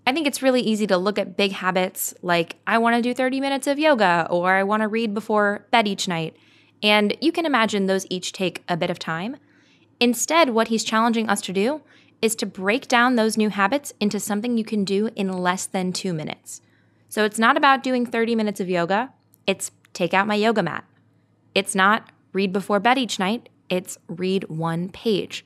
S2: I think it's really easy to look at big habits like I want to do 30 minutes of yoga or I want to read before bed each night. And you can imagine those each take a bit of time. Instead, what he's challenging us to do is to break down those new habits into something you can do in less than two minutes. So it's not about doing 30 minutes of yoga, it's take out my yoga mat. It's not read before bed each night, it's read one page.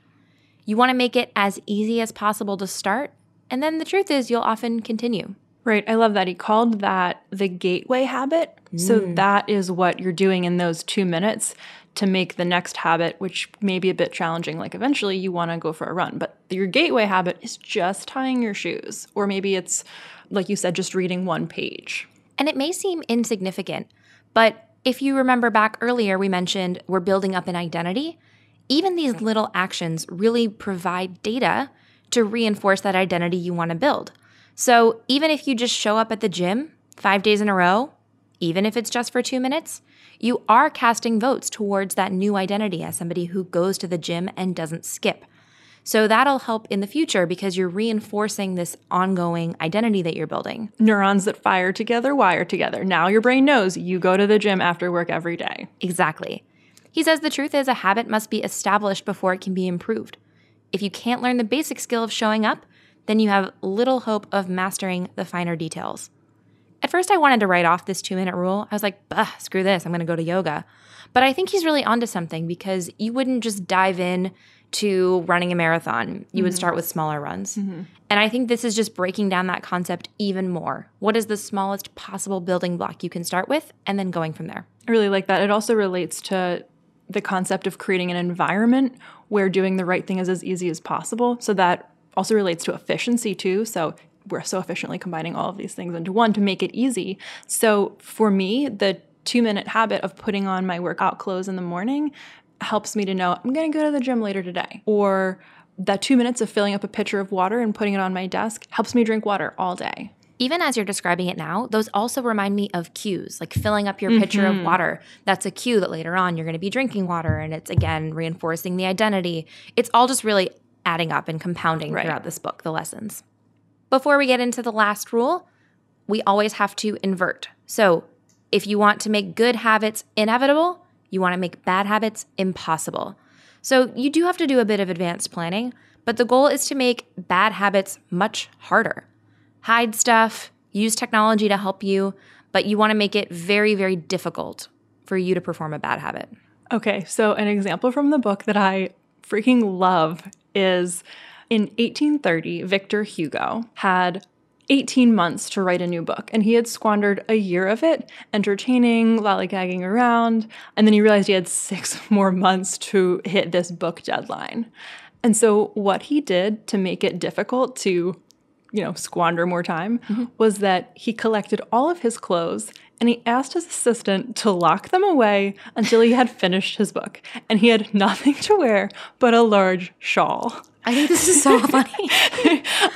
S2: You want to make it as easy as possible to start, and then the truth is, you'll often continue.
S1: Right. I love that. He called that the gateway habit. So mm. that is what you're doing in those two minutes to make the next habit, which may be a bit challenging. Like eventually you want to go for a run, but your gateway habit is just tying your shoes. Or maybe it's, like you said, just reading one page.
S2: And it may seem insignificant, but if you remember back earlier, we mentioned we're building up an identity. Even these little actions really provide data to reinforce that identity you want to build. So even if you just show up at the gym five days in a row, even if it's just for two minutes, you are casting votes towards that new identity as somebody who goes to the gym and doesn't skip. So that'll help in the future because you're reinforcing this ongoing identity that you're building.
S1: Neurons that fire together wire together. Now your brain knows you go to the gym after work every day.
S2: Exactly. He says the truth is a habit must be established before it can be improved. If you can't learn the basic skill of showing up, then you have little hope of mastering the finer details. At first, I wanted to write off this two minute rule. I was like, bah, screw this, I'm gonna go to yoga. But I think he's really onto something because you wouldn't just dive in to running a marathon. You would mm-hmm. start with smaller runs. Mm-hmm. And I think this is just breaking down that concept even more. What is the smallest possible building block you can start with, and then going from there?
S1: I really like that. It also relates to the concept of creating an environment where doing the right thing is as easy as possible. So that also relates to efficiency too. So we're so efficiently combining all of these things into one to make it easy. So for me, the two minute habit of putting on my workout clothes in the morning helps me to know I'm going to go to the gym later today. Or that two minutes of filling up a pitcher of water and putting it on my desk helps me drink water all day.
S2: Even as you're describing it now, those also remind me of cues, like filling up your pitcher of mm-hmm. water. That's a cue that later on you're going to be drinking water, and it's again reinforcing the identity. It's all just really adding up and compounding
S1: Right.
S2: throughout this book, the lessons. Before we get into the last rule, we always have to invert. So if you want to make good habits inevitable, you want to make bad habits impossible. So you do have to do a bit of advanced planning, But the goal is to make bad habits much harder. Hide stuff, use technology to help you, but you want to make it very, very difficult for you to perform a bad habit.
S1: Okay, so an example from the book that I freaking love is in 1830, Victor Hugo had 18 months to write a new book, and he had squandered a year of it entertaining, lollygagging around, and then he realized he had six more months to hit this book deadline. And so, what he did to make it difficult to, you know, squander more time mm-hmm. was that he collected all of his clothes and he asked his assistant to lock them away until he had finished his book. And he had nothing to wear but a large shawl.
S2: I think this is so funny.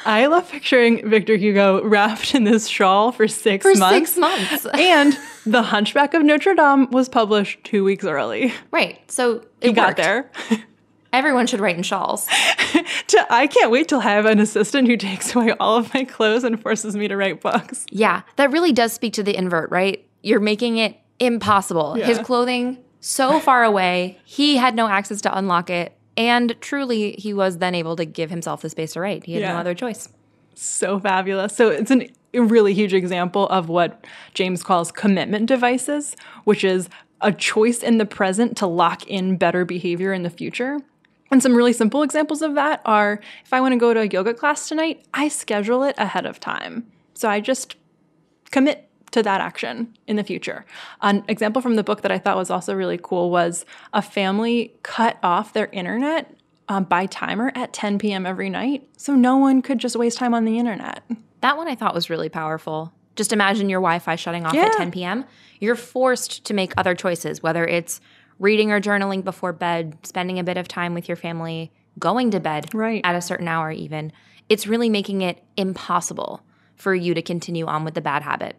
S1: I love picturing Victor Hugo wrapped in this shawl for six
S2: for
S1: months.
S2: Six months.
S1: and The Hunchback of Notre Dame was published two weeks early.
S2: Right. So
S1: he worked. got there.
S2: Everyone should write in shawls.
S1: I can't wait till I have an assistant who takes away all of my clothes and forces me to write books.
S2: Yeah, that really does speak to the invert, right? You're making it impossible. Yeah. His clothing so far away, he had no access to unlock it and truly, he was then able to give himself the space to write. He had yeah. no other choice.
S1: So fabulous. So it's an, a really huge example of what James calls commitment devices, which is a choice in the present to lock in better behavior in the future. And some really simple examples of that are if I want to go to a yoga class tonight, I schedule it ahead of time. So I just commit to that action in the future. An example from the book that I thought was also really cool was a family cut off their internet um, by timer at 10 p.m. every night so no one could just waste time on the internet.
S2: That one I thought was really powerful. Just imagine your Wi Fi shutting off yeah. at 10 p.m. You're forced to make other choices, whether it's reading or journaling before bed, spending a bit of time with your family, going to bed
S1: right.
S2: at a certain hour, even. It's really making it impossible for you to continue on with the bad habit.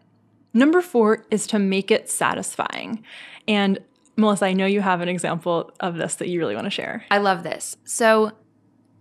S1: Number four is to make it satisfying. And Melissa, I know you have an example of this that you really want to share.
S2: I love this. So,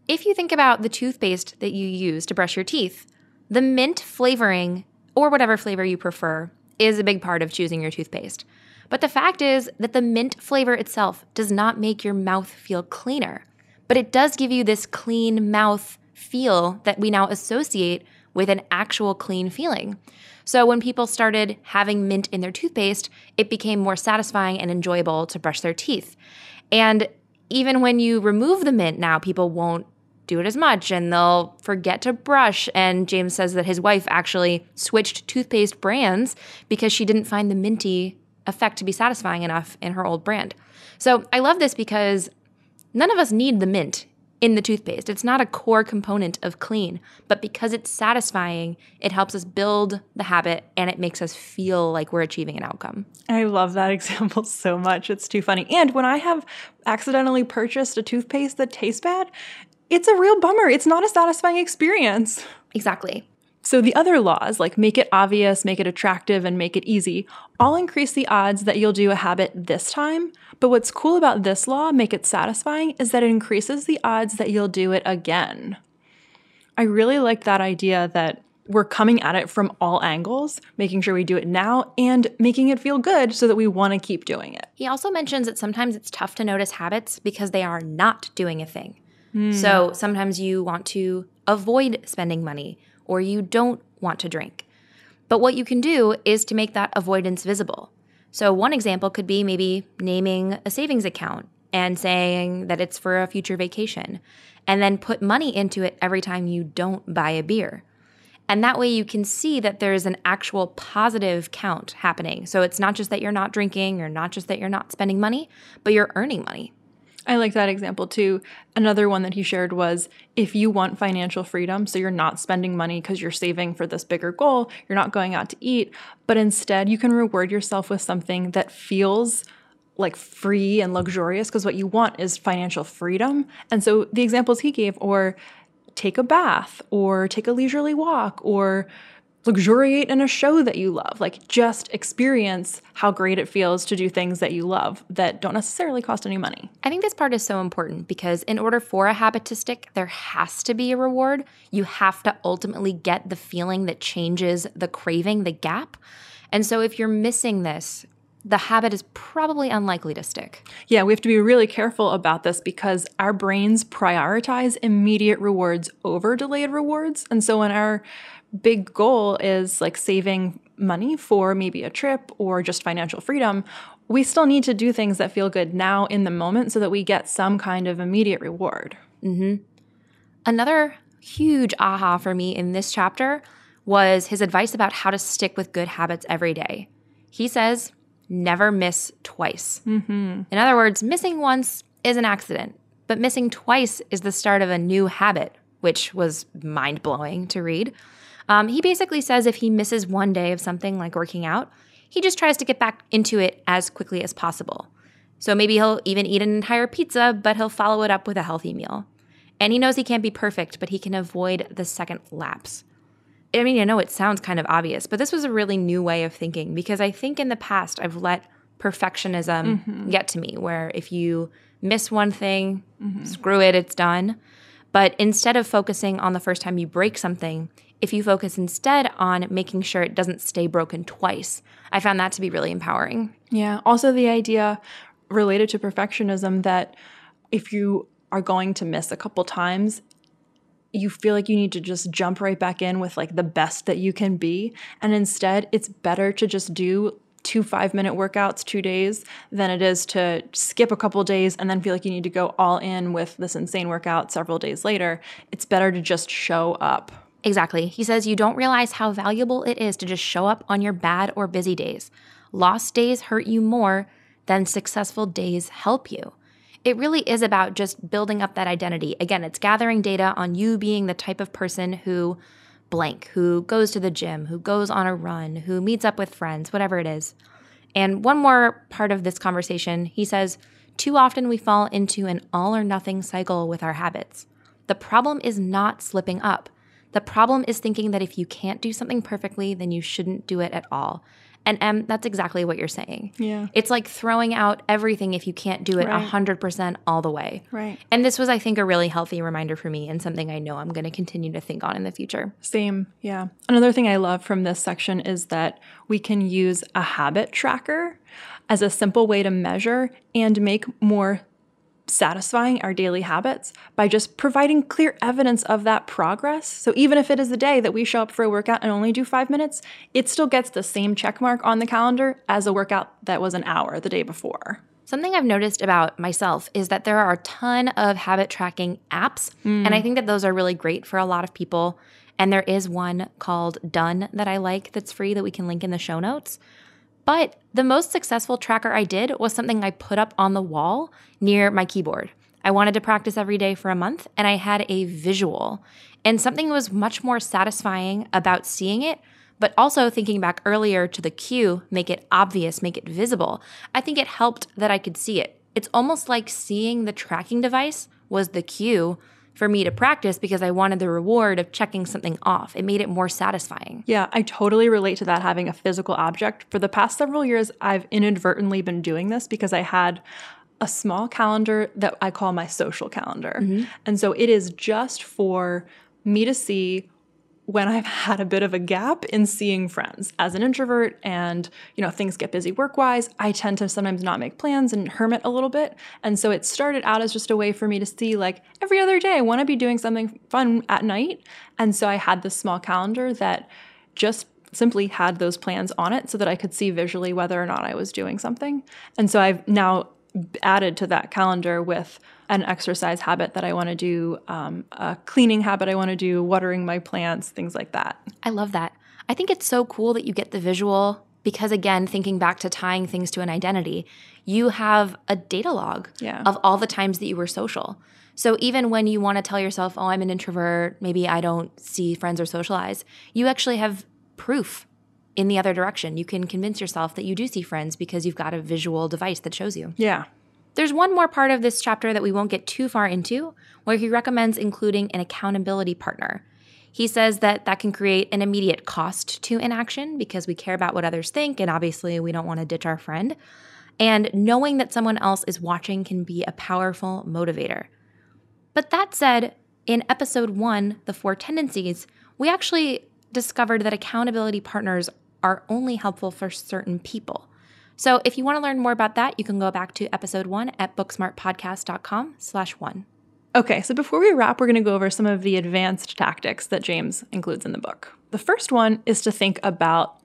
S2: if you think about the toothpaste that you use to brush your teeth, the mint flavoring, or whatever flavor you prefer, is a big part of choosing your toothpaste. But the fact is that the mint flavor itself does not make your mouth feel cleaner, but it does give you this clean mouth feel that we now associate with an actual clean feeling. So when people started having mint in their toothpaste, it became more satisfying and enjoyable to brush their teeth. And even when you remove the mint now, people won't do it as much and they'll forget to brush. And James says that his wife actually switched toothpaste brands because she didn't find the minty effect to be satisfying enough in her old brand. So I love this because none of us need the mint in the toothpaste. It's not a core component of clean, but because it's satisfying, it helps us build the habit and it makes us feel like we're achieving an outcome.
S1: I love that example so much. It's too funny. And when I have accidentally purchased a toothpaste that tastes bad, it's a real bummer. It's not a satisfying experience.
S2: Exactly.
S1: So the other laws, like make it obvious, make it attractive, and make it easy, all increase the odds that you'll do a habit this time. But what's cool about this law, make it satisfying, is that it increases the odds that you'll do it again. I really like that idea that we're coming at it from all angles, making sure we do it now and making it feel good so that we want to keep doing it.
S2: He also mentions that sometimes it's tough to notice habits because they are not doing a thing. Mm. So sometimes you want to avoid spending money or you don't want to drink. But what you can do is to make that avoidance visible. So, one example could be maybe naming a savings account and saying that it's for a future vacation, and then put money into it every time you don't buy a beer. And that way you can see that there's an actual positive count happening. So it's not just that you're not drinking or not just that you're not spending money, but you're earning money.
S1: I like that example too. Another one that he shared was if you want financial freedom, so you're not spending money because you're saving for this bigger goal, you're not going out to eat, but instead you can reward yourself with something that feels like free and luxurious because what you want is financial freedom. And so the examples he gave or take a bath or take a leisurely walk or luxuriate in a show that you love. Like just experience how great it feels to do things that you love that don't necessarily cost any money.
S2: I think this part is so important because in order for a habit to stick, there has to be a reward. You have to ultimately get the feeling that changes the craving, the gap. And so if you're missing this, the habit is probably unlikely to stick.
S1: Yeah, we have to be really careful about this because our brains prioritize immediate rewards over delayed rewards. And so when our big goal is like saving money for maybe a trip or just financial freedom, we still need to do things that feel good now in the moment so that we get some kind of immediate reward. Mm-hmm.
S2: Another huge aha for me in this chapter was his advice about how to stick with good habits every day. He says, never miss twice. Mm-hmm. In other words, missing once is an accident, but missing twice is the start of a new habit, which was mind blowing to read. Um, he basically says if he misses one day of something like working out, he just tries to get back into it as quickly as possible. So maybe he'll even eat an entire pizza, but he'll follow it up with a healthy meal. And he knows he can't be perfect, but he can avoid the second lapse. I mean, I know it sounds kind of obvious, but this was a really new way of thinking because I think in the past I've let perfectionism get to me, where if you miss one thing, screw it, it's done. But instead of focusing on the first time you break something, if you focus instead on making sure it doesn't stay broken twice, I found that to be really empowering.
S1: Yeah. Also, the idea related to perfectionism that if you are going to miss a couple times, you feel like you need to just jump right back in with like the best that you can be. And instead, it's better to just do two five minute workouts two days than it is to skip a couple days and then feel like you need to go all in with this insane workout several days later. It's better to just show up.
S2: Exactly. He says you don't realize how valuable it is to just show up on your bad or busy days. Lost days hurt you more than successful days help you. It really is about just building up that identity. Again, it's gathering data on you being the type of person who blank, who goes to the gym, who goes on a run, who meets up with friends, whatever it is. And one more part of this conversation, he says, too often we fall into an all or nothing cycle with our habits. The problem is not slipping up. The problem is thinking that if you can't do something perfectly, then you shouldn't do it at all. And Em, that's exactly what you're saying.
S1: Yeah.
S2: It's like throwing out everything if you can't do it
S1: Right.
S2: 100% all the way.
S1: Right.
S2: And this was, I think, a really healthy reminder for me and something I know I'm going to continue to think on in the future.
S1: Same, yeah. Another thing I love from this section is that we can use a habit tracker as a simple way to measure and make more satisfying our daily habits by just providing clear evidence of that progress. So even if it is the day that we show up for a workout and only do 5 minutes, it still gets the same check mark on the calendar as a workout that was an hour the day before.
S2: Something I've noticed about myself is that there are a ton of habit tracking apps, and I mm. think that those are really great for a lot of people. And there is one called Done that I like that's free that we can link in the show notes. But the most successful tracker I did was something I put up on the wall near my keyboard. I wanted to practice every day for a month, and I had a visual. And something was much more satisfying about seeing it, but also thinking back earlier to the cue, make it obvious, make it visible. I think it helped that I could see it. It's almost like seeing the tracking device was the cue for me to practice because I wanted the reward of checking something off. It made it more satisfying.
S1: Yeah, I totally relate to that having a physical object. For the past several years, I've inadvertently been doing this because I had a small calendar that I call my social calendar. Mm-hmm. And so it is just for me to see when I've had a bit of a gap in seeing friends. As an introvert and, you know, things get busy work-wise, I tend to sometimes not make plans and hermit a little bit. And so it started out as just a way for me to see like every other day I want to be doing something fun at night. And so I had this small calendar that just simply had those plans on it so that I could see visually whether or not I was doing something. And so I've now added to that calendar with an exercise habit that I want to do, um, a cleaning habit I want to do, watering my plants, things like that.
S2: I love that. I think it's so cool that you get the visual because, again, thinking back to tying things to an identity, you have a data log
S1: Yeah.
S2: of all the times that you were social. So even when you want to tell yourself, oh, I'm an introvert, maybe I don't see friends or socialize, you actually have proof in the other direction. You can convince yourself that you do see friends because you've got a visual device that shows you.
S1: Yeah.
S2: There's one more part of this chapter that we won't get too far into, where he recommends including an accountability partner. He says that that can create an immediate cost to inaction because we care about what others think, and obviously we don't want to ditch our friend. And knowing that someone else is watching can be a powerful motivator. But that said, in episode one, The Four Tendencies, we actually discovered that accountability partners are only helpful for certain people. So if you want to learn more about that, you can go back to episode one at booksmartpodcast.com slash one.
S1: Okay, so before we wrap, we're going to go over some of the advanced tactics that James includes in the book. The first one is to think about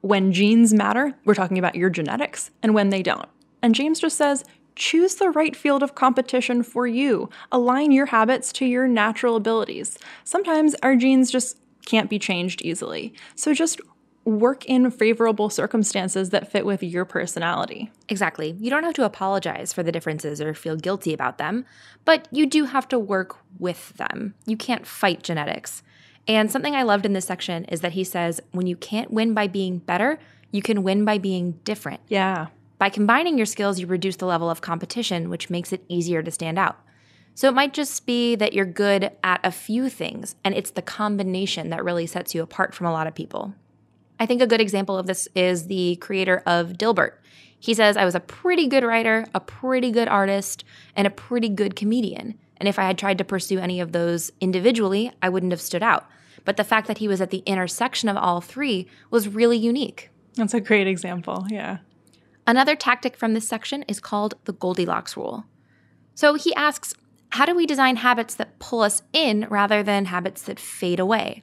S1: when genes matter, we're talking about your genetics, and when they don't. And James just says, choose the right field of competition for you. Align your habits to your natural abilities. Sometimes our genes just can't be changed easily. So just work in favorable circumstances that fit with your personality.
S2: Exactly. You don't have to apologize for the differences or feel guilty about them, but you do have to work with them. You can't fight genetics. And something I loved in this section is that he says when you can't win by being better, you can win by being different.
S1: Yeah.
S2: By combining your skills, you reduce the level of competition, which makes it easier to stand out. So it might just be that you're good at a few things, and it's the combination that really sets you apart from a lot of people. I think a good example of this is the creator of Dilbert. He says, I was a pretty good writer, a pretty good artist, and a pretty good comedian. And if I had tried to pursue any of those individually, I wouldn't have stood out. But the fact that he was at the intersection of all three was really unique.
S1: That's a great example, yeah.
S2: Another tactic from this section is called the Goldilocks rule. So he asks, how do we design habits that pull us in rather than habits that fade away?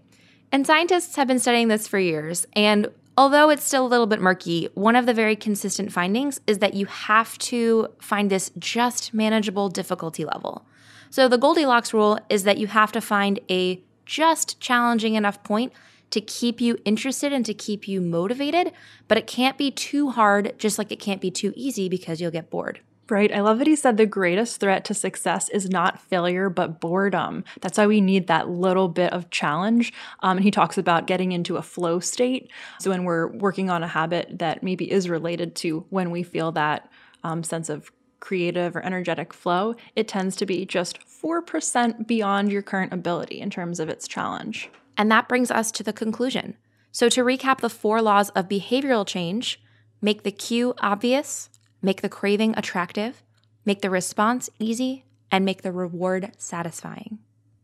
S2: And scientists have been studying this for years. And although it's still a little bit murky, one of the very consistent findings is that you have to find this just manageable difficulty level. So the Goldilocks rule is that you have to find a just challenging enough point to keep you interested and to keep you motivated, but it can't be too hard, just like it can't be too easy because you'll get bored.
S1: Right. I love that he said the greatest threat to success is not failure, but boredom. That's why we need that little bit of challenge. Um, and he talks about getting into a flow state. So when we're working on a habit that maybe is related to when we feel that um, sense of creative or energetic flow, it tends to be just 4% beyond your current ability in terms of its challenge.
S2: And that brings us to the conclusion. So to recap the four laws of behavioral change, make the cue obvious, make the craving attractive, make the response easy, and make the reward satisfying.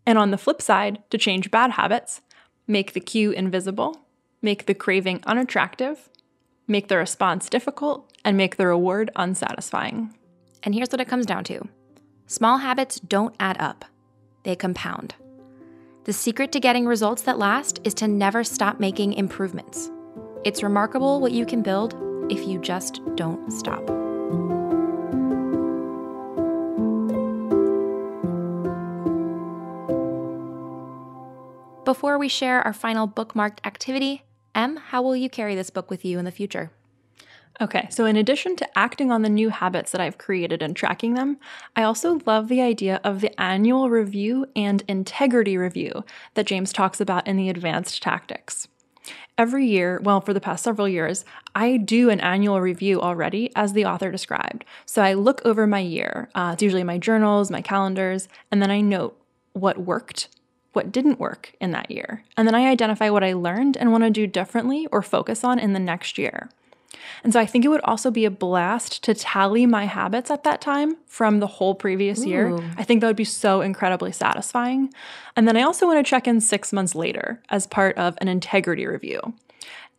S1: And on the flip side, to change bad habits, make the cue invisible, make the craving unattractive, make the response difficult, and make the reward unsatisfying.
S2: And here's what it comes down to small habits don't add up, they compound. The secret to getting results that last is to never stop making improvements. It's remarkable what you can build if you just don't stop. Before we share our final bookmarked activity, Em, how will you carry this book with you in the future?
S1: Okay, so in addition to acting on the new habits that I've created and tracking them, I also love the idea of the annual review and integrity review that James talks about in the advanced tactics. Every year, well, for the past several years, I do an annual review already, as the author described. So I look over my year. Uh, it's usually my journals, my calendars, and then I note what worked what didn't work in that year. And then I identify what I learned and want to do differently or focus on in the next year. And so I think it would also be a blast to tally my habits at that time from the whole previous Ooh. year. I think that would be so incredibly satisfying. And then I also want to check in six months later as part of an integrity review.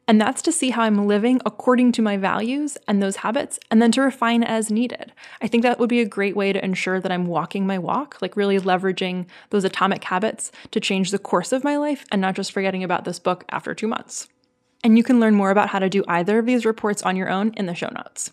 S1: And that's to see how I'm living according to my values and those habits, and then to refine as needed. I think that would be a great way to ensure that I'm walking my walk, like really leveraging those atomic habits to change the course of my life and not just forgetting about this book after two months. And you can learn more about how to do either of these reports on your own in the show notes.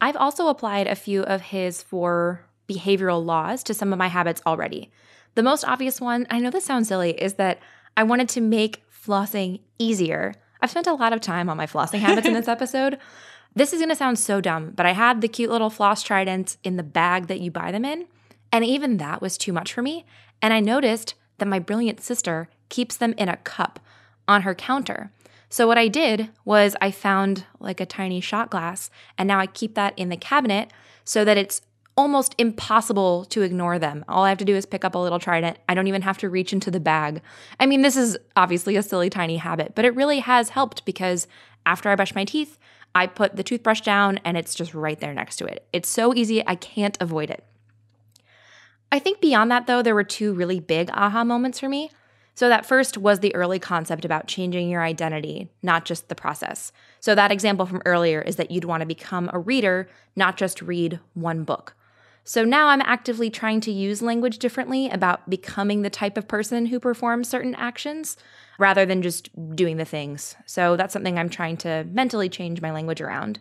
S2: I've also applied a few of his four behavioral laws to some of my habits already. The most obvious one, I know this sounds silly, is that I wanted to make flossing easier I've spent a lot of time on my flossing habits in this episode. This is going to sound so dumb, but I had the cute little floss tridents in the bag that you buy them in, and even that was too much for me. And I noticed that my brilliant sister keeps them in a cup on her counter. So what I did was I found like a tiny shot glass, and now I keep that in the cabinet so that it's almost impossible to ignore them. All I have to do is pick up a little trident. I don't even have to reach into the bag. I mean, this is obviously a silly tiny habit, but it really has helped because after I brush my teeth, I put the toothbrush down and it's just right there next to it. It's so easy, I can't avoid it. I think beyond that, though, there were two really big aha moments for me. So, that first was the early concept about changing your identity, not just the process. So, that example from earlier is that you'd want to become a reader, not just read one book. So, now I'm actively trying to use language differently about becoming the type of person who performs certain actions rather than just doing the things. So, that's something I'm trying to mentally change my language around.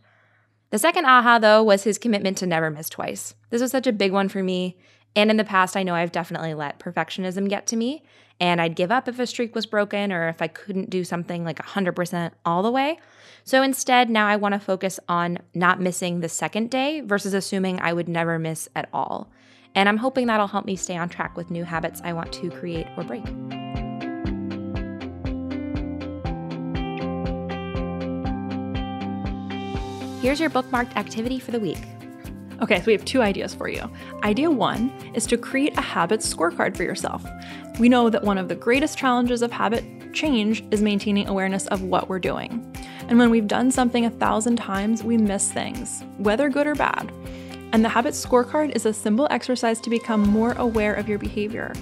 S2: The second aha, though, was his commitment to never miss twice. This was such a big one for me. And in the past, I know I've definitely let perfectionism get to me and I'd give up if a streak was broken or if I couldn't do something like 100% all the way. So instead, now I want to focus on not missing the second day versus assuming I would never miss at all. And I'm hoping that'll help me stay on track with new habits I want to create or break. Here's your bookmarked activity for the week.
S1: Okay, so we have two ideas for you. Idea one is to create a habit scorecard for yourself. We know that one of the greatest challenges of habit change is maintaining awareness of what we're doing. And when we've done something a thousand times, we miss things, whether good or bad. And the habit scorecard is a simple exercise to become more aware of your behavior.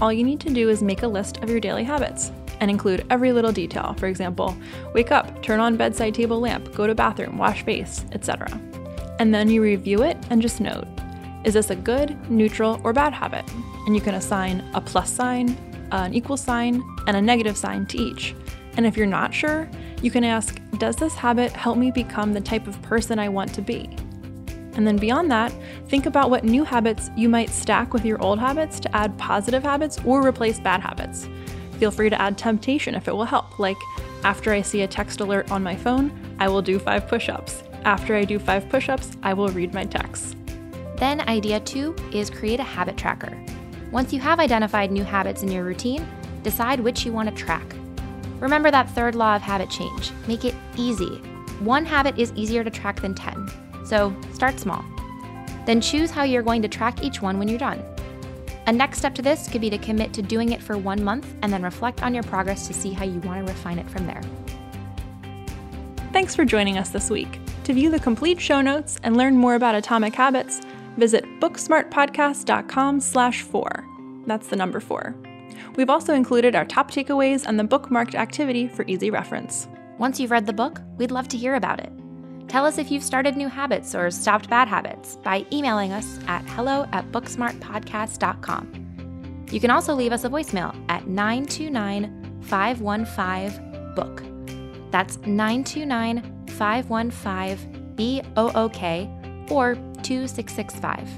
S1: All you need to do is make a list of your daily habits and include every little detail. For example, wake up, turn on bedside table lamp, go to bathroom, wash face, etc and then you review it and just note is this a good, neutral, or bad habit? And you can assign a plus sign, an equal sign, and a negative sign to each. And if you're not sure, you can ask Does this habit help me become the type of person I want to be? And then beyond that, think about what new habits you might stack with your old habits to add positive habits or replace bad habits. Feel free to add temptation if it will help, like after I see a text alert on my phone, I will do five push ups. After I do five push ups, I will read my text.
S2: Then, idea two is create a habit tracker. Once you have identified new habits in your routine, decide which you want to track. Remember that third law of habit change make it easy. One habit is easier to track than 10, so start small. Then choose how you're going to track each one when you're done. A next step to this could be to commit to doing it for one month and then reflect on your progress to see how you want to refine it from there.
S1: Thanks for joining us this week. To view the complete show notes and learn more about Atomic Habits, visit booksmartpodcast.com slash four. That's the number four. We've also included our top takeaways and the bookmarked activity for easy reference.
S2: Once you've read the book, we'd love to hear about it. Tell us if you've started new habits or stopped bad habits by emailing us at hello at booksmartpodcast.com. You can also leave us a voicemail at 929 515 book. That's 929 515 BOOK or 2665.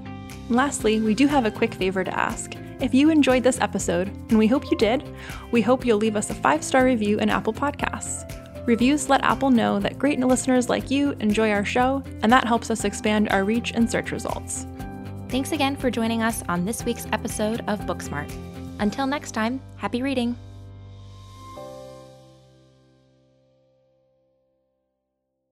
S1: Lastly, we do have a quick favor to ask. If you enjoyed this episode, and we hope you did, we hope you'll leave us a five star review in Apple Podcasts. Reviews let Apple know that great listeners like you enjoy our show, and that helps us expand our reach and search results.
S2: Thanks again for joining us on this week's episode of Booksmart. Until next time, happy reading!